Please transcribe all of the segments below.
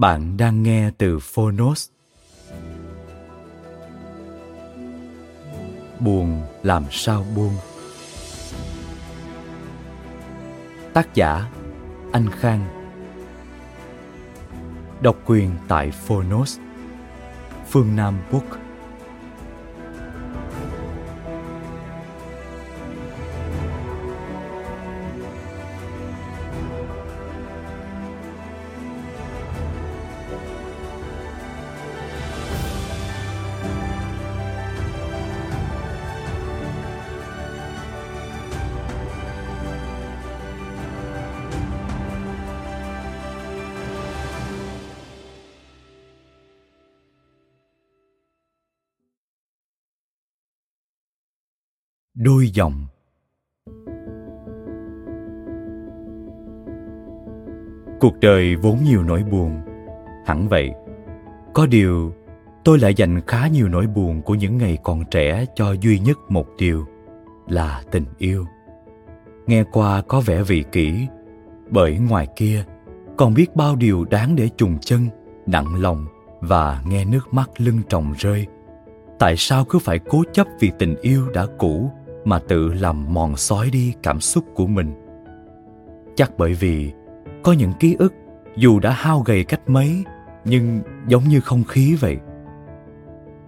Bạn đang nghe từ Phonos. Buồn làm sao buông? Tác giả, Anh Khang Độc quyền tại Phonos Phương Nam Book đôi dòng. Cuộc đời vốn nhiều nỗi buồn. Hẳn vậy, có điều tôi lại dành khá nhiều nỗi buồn của những ngày còn trẻ cho duy nhất một điều là tình yêu. Nghe qua có vẻ vị kỷ, bởi ngoài kia còn biết bao điều đáng để trùng chân, nặng lòng và nghe nước mắt lưng tròng rơi. Tại sao cứ phải cố chấp vì tình yêu đã cũ? Mà tự làm mòn sói đi cảm xúc của mình. Chắc bởi vì có những ký ức dù đã hao gầy cách mấy nhưng giống như không khí vậy.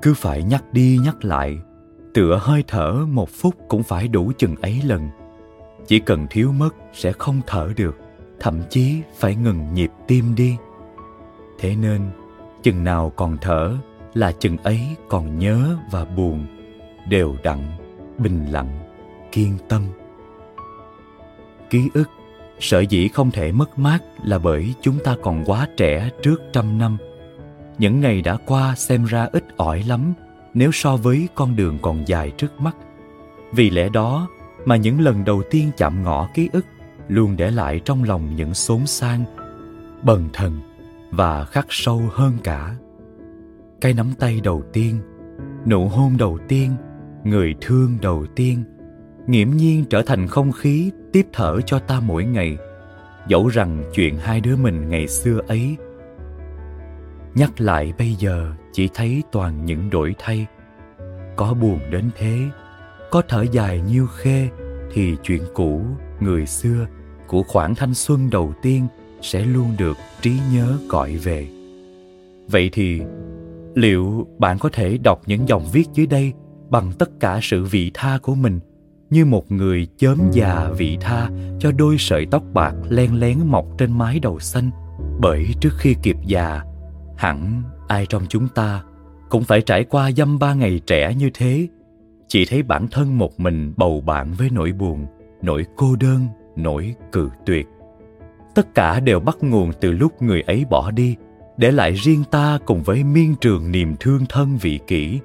Cứ phải nhắc đi nhắc lại, tựa hơi thở một phút cũng phải đủ chừng ấy lần. Chỉ cần thiếu mất sẽ không thở được, thậm chí phải ngừng nhịp tim đi. Thế nên, chừng nào còn thở là chừng ấy còn nhớ và buồn, đều đặn bình lặng, kiên tâm. Ký ức sở dĩ không thể mất mát là bởi chúng ta còn quá trẻ trước trăm năm. Những ngày đã qua xem ra ít ỏi lắm nếu so với con đường còn dài trước mắt. Vì lẽ đó mà những lần đầu tiên chạm ngõ ký ức luôn để lại trong lòng những xốn sang bần thần và khắc sâu hơn cả. Cái nắm tay đầu tiên, nụ hôn đầu tiên người thương đầu tiên. Nghiễm nhiên trở thành không khí tiếp thở cho ta mỗi ngày, dẫu rằng chuyện hai đứa mình ngày xưa ấy. Nhắc lại bây giờ, chỉ thấy toàn những đổi thay. Có buồn đến thế, có thở dài nhiêu khê thì chuyện cũ, người xưa, của khoảng thanh xuân đầu tiên sẽ luôn được trí nhớ gọi về. Vậy thì, liệu bạn có thể đọc những dòng viết dưới đây? Bằng tất cả sự vị tha của mình, như một người chớm già vị tha cho đôi sợi tóc bạc len lén mọc trên mái đầu xanh. Bởi trước khi kịp già, hẳn ai trong chúng ta cũng phải trải qua dăm ba ngày trẻ như thế. Chỉ thấy bản thân một mình bầu bạn với nỗi buồn, nỗi cô đơn, nỗi cự tuyệt. Tất cả đều bắt nguồn từ lúc người ấy bỏ đi, để lại riêng ta cùng với miên trường niềm thương thân vị kỷ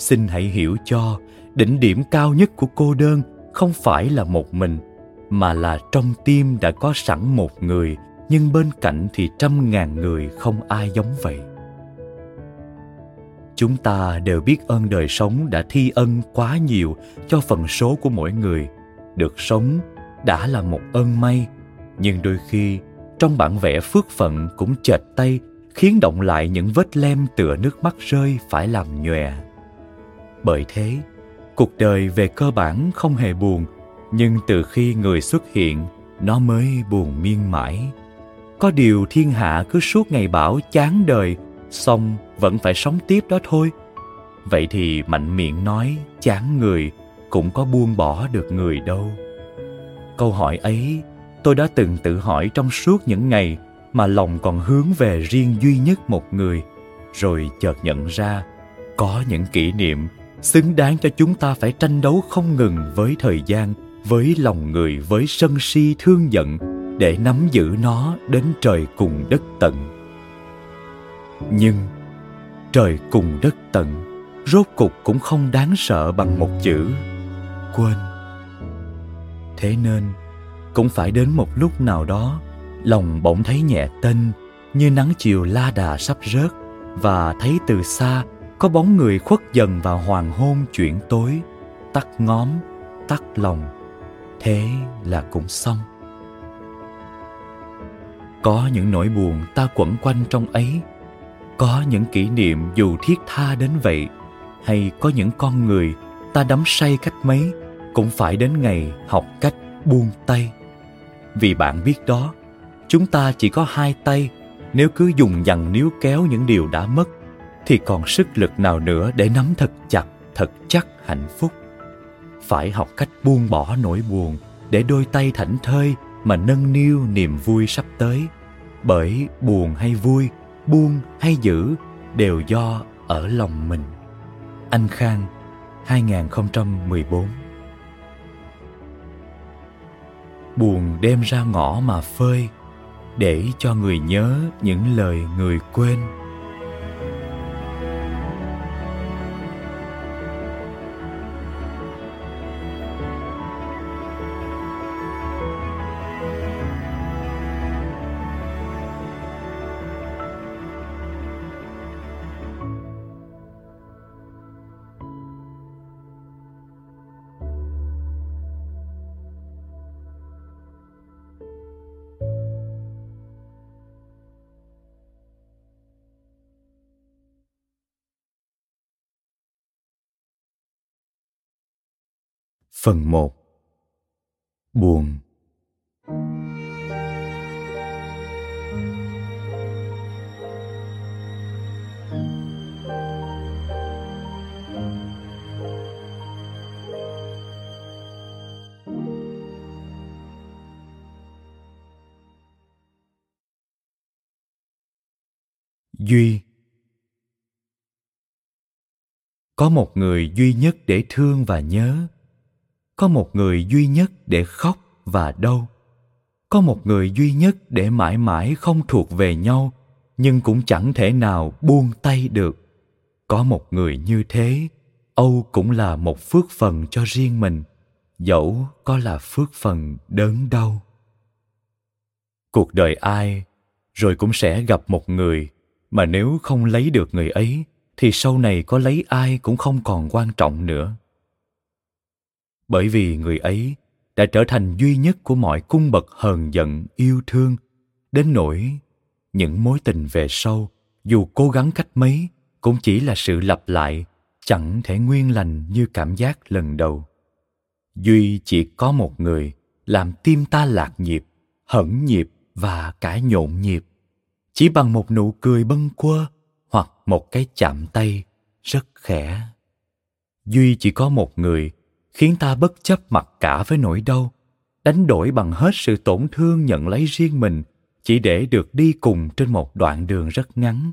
xin hãy hiểu cho, đỉnh điểm cao nhất của cô đơn không phải là một mình, mà là trong tim đã có sẵn một người, nhưng bên cạnh thì trăm ngàn người không ai giống vậy. Chúng ta đều biết ơn đời sống đã thi ân quá nhiều cho phần số của mỗi người. Được sống đã là một ơn may, nhưng đôi khi trong bản vẽ phước phận cũng chệch tay, khiến động lại những vết lem tựa nước mắt rơi phải làm nhòe bởi thế, cuộc đời về cơ bản không hề buồn, nhưng từ khi người xuất hiện, nó mới buồn miên mãi. Có điều thiên hạ cứ suốt ngày bảo chán đời, xong vẫn phải sống tiếp đó thôi. Vậy thì mạnh miệng nói chán người cũng có buông bỏ được người đâu. Câu hỏi ấy, tôi đã từng tự hỏi trong suốt những ngày mà lòng còn hướng về riêng duy nhất một người, rồi chợt nhận ra có những kỷ niệm xứng đáng cho chúng ta phải tranh đấu không ngừng với thời gian, với lòng người, với sân si thương giận, để nắm giữ nó đến trời cùng đất tận. Nhưng, trời cùng đất tận, rốt cục cũng không đáng sợ bằng một chữ. Quên. Thế nên, cũng phải đến một lúc nào đó, lòng bỗng thấy nhẹ tênh như nắng chiều la đà sắp rớt và thấy từ xa có bóng người khuất dần vào hoàng hôn chuyển tối, tắt ngóm, tắt lòng, thế là cũng xong. Có những nỗi buồn ta quẩn quanh trong ấy, có những kỷ niệm dù thiết tha đến vậy, hay có những con người ta đắm say cách mấy cũng phải đến ngày học cách buông tay. Vì bạn biết đó, chúng ta chỉ có hai tay, nếu cứ dùng dằn níu kéo những điều đã mất thì còn sức lực nào nữa để nắm thật chặt, thật chắc hạnh phúc? Phải học cách buông bỏ nỗi buồn để đôi tay thảnh thơi mà nâng niu niềm vui sắp tới. Bởi buồn hay vui, buông hay giữ đều do ở lòng mình. Anh khang 2014 buồn đem ra ngõ mà phơi để cho người nhớ những lời người quên. Phần 1 Buồn. Duy. Có một người duy nhất để thương và nhớ có một người duy nhất để khóc và đau. Có một người duy nhất để mãi mãi không thuộc về nhau, nhưng cũng chẳng thể nào buông tay được. Có một người như thế, âu cũng là một phước phần cho riêng mình. Dẫu có là phước phần đớn đau. Cuộc đời ai, rồi cũng sẽ gặp một người, mà nếu không lấy được người ấy, thì sau này có lấy ai cũng không còn quan trọng nữa bởi vì người ấy đã trở thành duy nhất của mọi cung bậc hờn giận, yêu thương, đến nỗi những mối tình về sau, dù cố gắng cách mấy, cũng chỉ là sự lặp lại, chẳng thể nguyên lành như cảm giác lần đầu. Duy chỉ có một người làm tim ta lạc nhịp hẫn nhịp và cả nhộn nhịp. Chỉ bằng một nụ cười bâng quơ hoặc một cái chạm tay rất khẽ. Duy chỉ có một người khiến ta bất chấp mặc cả với nỗi đau, đánh đổi bằng hết sự tổn thương nhận lấy riêng mình, chỉ để được đi cùng trên một đoạn đường rất ngắn.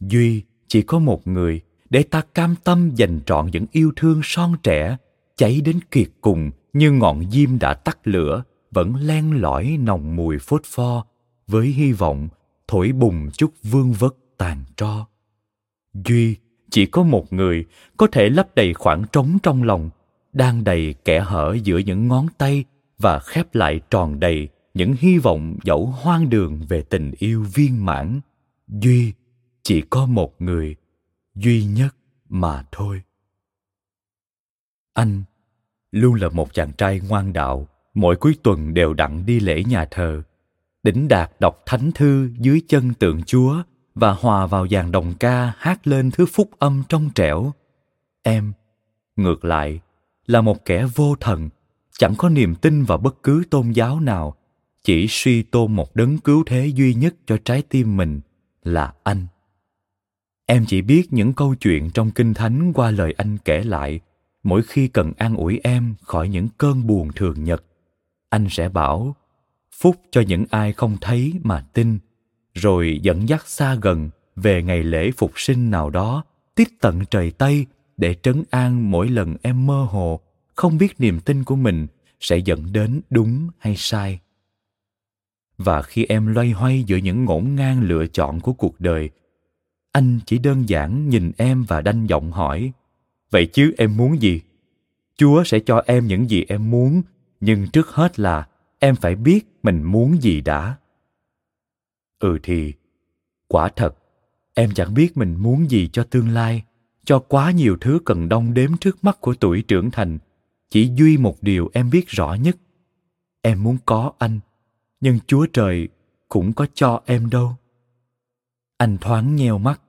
Duy chỉ có một người để ta cam tâm dành trọn những yêu thương son trẻ cháy đến kiệt cùng như ngọn diêm đã tắt lửa, vẫn len lỏi nồng mùi phốt pho với hy vọng thổi bùng chút vương vất tàn tro. Duy chỉ có một người có thể lấp đầy khoảng trống trong lòng đang đầy kẻ hở giữa những ngón tay và khép lại tròn đầy những hy vọng dẫu hoang đường về tình yêu viên mãn. Duy, chỉ có một người, duy nhất mà thôi. Anh luôn là một chàng trai ngoan đạo, mỗi cuối tuần đều đặn đi lễ nhà thờ, đỉnh đạt đọc thánh thư dưới chân tượng chúa và hòa vào dàn đồng ca hát lên thứ phúc âm trong trẻo. Em, ngược lại là một kẻ vô thần, chẳng có niềm tin vào bất cứ tôn giáo nào, chỉ suy tôn một đấng cứu thế duy nhất cho trái tim mình là anh. Em chỉ biết những câu chuyện trong kinh thánh qua lời anh kể lại, mỗi khi cần an ủi em khỏi những cơn buồn thường nhật, anh sẽ bảo, phúc cho những ai không thấy mà tin. Rồi dẫn dắt xa gần về ngày lễ phục sinh nào đó tít tận trời tây để trấn an mỗi lần em mơ hồ, không biết niềm tin của mình sẽ dẫn đến đúng hay sai. Và khi em loay hoay giữa những ngổn ngang lựa chọn của cuộc đời, anh chỉ đơn giản nhìn em và đanh giọng hỏi, vậy chứ em muốn gì? Chúa sẽ cho em những gì em muốn, nhưng trước hết là em phải biết mình muốn gì đã. Ừ thì, quả thật, em chẳng biết mình muốn gì cho tương lai cho quá nhiều thứ cần đong đếm trước mắt của tuổi trưởng thành, chỉ duy một điều em biết rõ nhất. Em muốn có anh, nhưng chúa trời cũng có cho em đâu. Anh thoáng nheo mắt,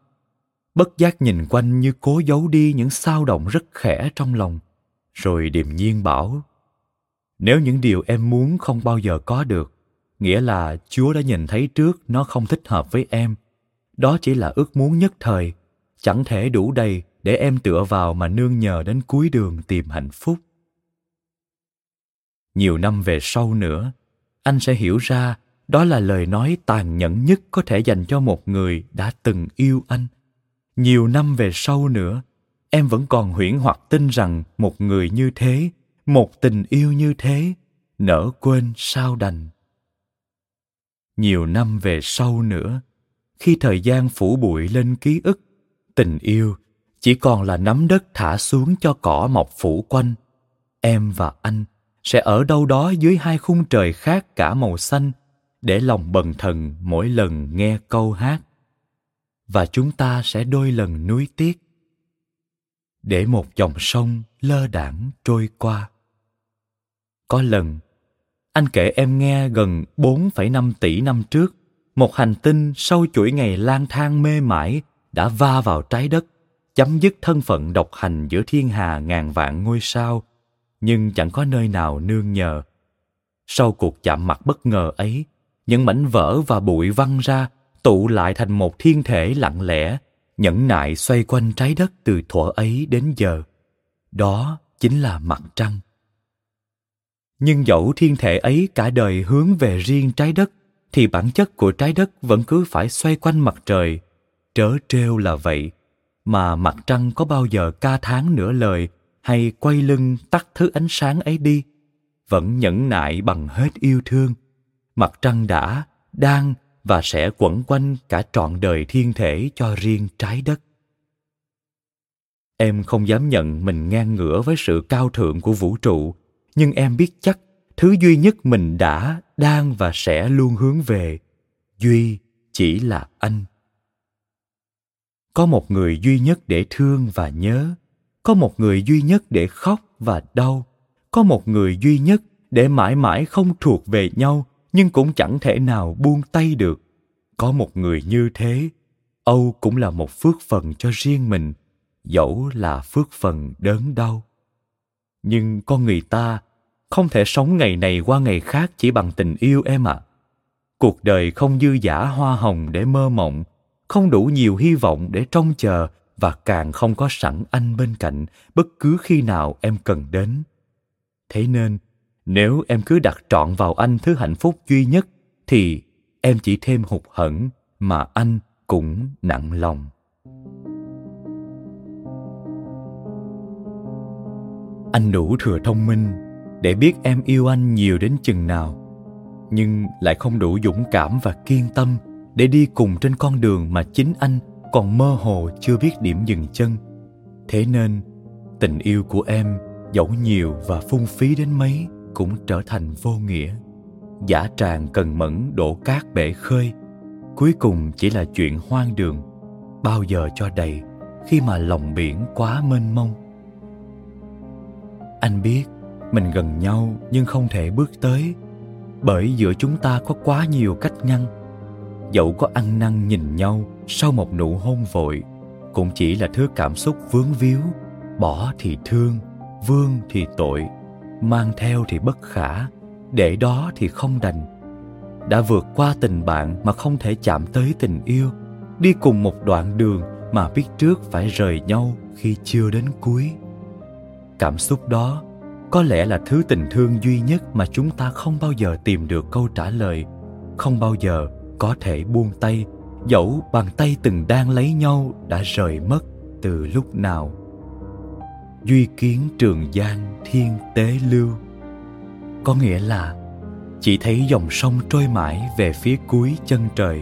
bất giác nhìn quanh như cố giấu đi những sao động rất khẽ trong lòng, rồi điềm nhiên bảo, nếu những điều em muốn không bao giờ có được, nghĩa là chúa đã nhìn thấy trước nó không thích hợp với em. Đó chỉ là ước muốn nhất thời chẳng thể đủ đầy để em tựa vào mà nương nhờ đến cuối đường tìm hạnh phúc. Nhiều năm về sau nữa, anh sẽ hiểu ra đó là lời nói tàn nhẫn nhất có thể dành cho một người đã từng yêu anh. Nhiều năm về sau nữa, em vẫn còn huyễn hoặc tin rằng một người như thế, một tình yêu như thế, nỡ quên sao đành. Nhiều năm về sau nữa, khi thời gian phủ bụi lên ký ức tình yêu chỉ còn là nắm đất thả xuống cho cỏ mọc phủ quanh. Em và anh sẽ ở đâu đó dưới hai khung trời khác cả màu xanh để lòng bần thần mỗi lần nghe câu hát. Và chúng ta sẽ đôi lần nuối tiếc. Để một dòng sông lơ đãng trôi qua. Có lần anh kể em nghe gần 4,5 tỷ năm trước, một hành tinh sau chuỗi ngày lang thang mê mải đã va vào trái đất, chấm dứt thân phận độc hành giữa thiên hà ngàn vạn ngôi sao, nhưng chẳng có nơi nào nương nhờ. Sau cuộc chạm mặt bất ngờ ấy, những mảnh vỡ và bụi văng ra tụ lại thành một thiên thể lặng lẽ, nhẫn nại xoay quanh trái đất từ thuở ấy đến giờ. Đó chính là mặt trăng nhưng dẫu thiên thể ấy cả đời hướng về riêng trái đất thì bản chất của trái đất vẫn cứ phải xoay quanh mặt trời trớ trêu là vậy, mà mặt trăng có bao giờ ca tháng nửa lời hay quay lưng tắt thứ ánh sáng ấy đi? Vẫn nhẫn nại bằng hết yêu thương. Mặt trăng đã, đang và sẽ quẩn quanh cả trọn đời thiên thể cho riêng trái đất. Em không dám nhận mình ngang ngửa với sự cao thượng của vũ trụ, nhưng em biết chắc thứ duy nhất mình đã, đang và sẽ luôn hướng về. Duy chỉ là anh có một người duy nhất để thương và nhớ. Có một người duy nhất để khóc và đau. Có một người duy nhất để mãi mãi không thuộc về nhau, nhưng cũng chẳng thể nào buông tay được. Có một người như thế, âu cũng là một phước phần cho riêng mình. Dẫu là phước phần đớn đau. Nhưng con người ta không thể sống ngày này qua ngày khác chỉ bằng tình yêu em ạ. À. cuộc đời không dư giả hoa hồng để mơ mộng không đủ nhiều hy vọng để trông chờ và càng không có sẵn anh bên cạnh bất cứ khi nào em cần đến. Thế nên, nếu em cứ đặt trọn vào anh thứ hạnh phúc duy nhất, thì em chỉ thêm hụt hẫng mà anh cũng nặng lòng. Anh đủ thừa thông minh để biết em yêu anh nhiều đến chừng nào, nhưng lại không đủ dũng cảm và kiên tâm để đi cùng trên con đường mà chính anh còn mơ hồ chưa biết điểm dừng chân. Thế nên, tình yêu của em, dẫu nhiều và phung phí đến mấy, cũng trở thành vô nghĩa. Giả tràng cần mẫn đổ cát bể khơi, cuối cùng chỉ là chuyện hoang đường, bao giờ cho đầy khi mà lòng biển quá mênh mông. Anh biết, mình gần nhau nhưng không thể bước tới, bởi giữa chúng ta có quá nhiều cách ngăn dẫu có ăn năn nhìn nhau sau một nụ hôn vội, cũng chỉ là thứ cảm xúc vướng víu. Bỏ thì thương, vương thì tội, mang theo thì bất khả, để đó thì không đành. Đã vượt qua tình bạn mà không thể chạm tới tình yêu, đi cùng một đoạn đường mà biết trước phải rời nhau khi chưa đến cuối. Cảm xúc đó có lẽ là thứ tình thương duy nhất mà chúng ta không bao giờ tìm được câu trả lời, không bao giờ có thể buông tay, dẫu bàn tay từng đang lấy nhau đã rời mất từ lúc nào. Duy kiến trường giang thiên tế lưu. Có nghĩa là, chỉ thấy dòng sông trôi mãi về phía cuối chân trời.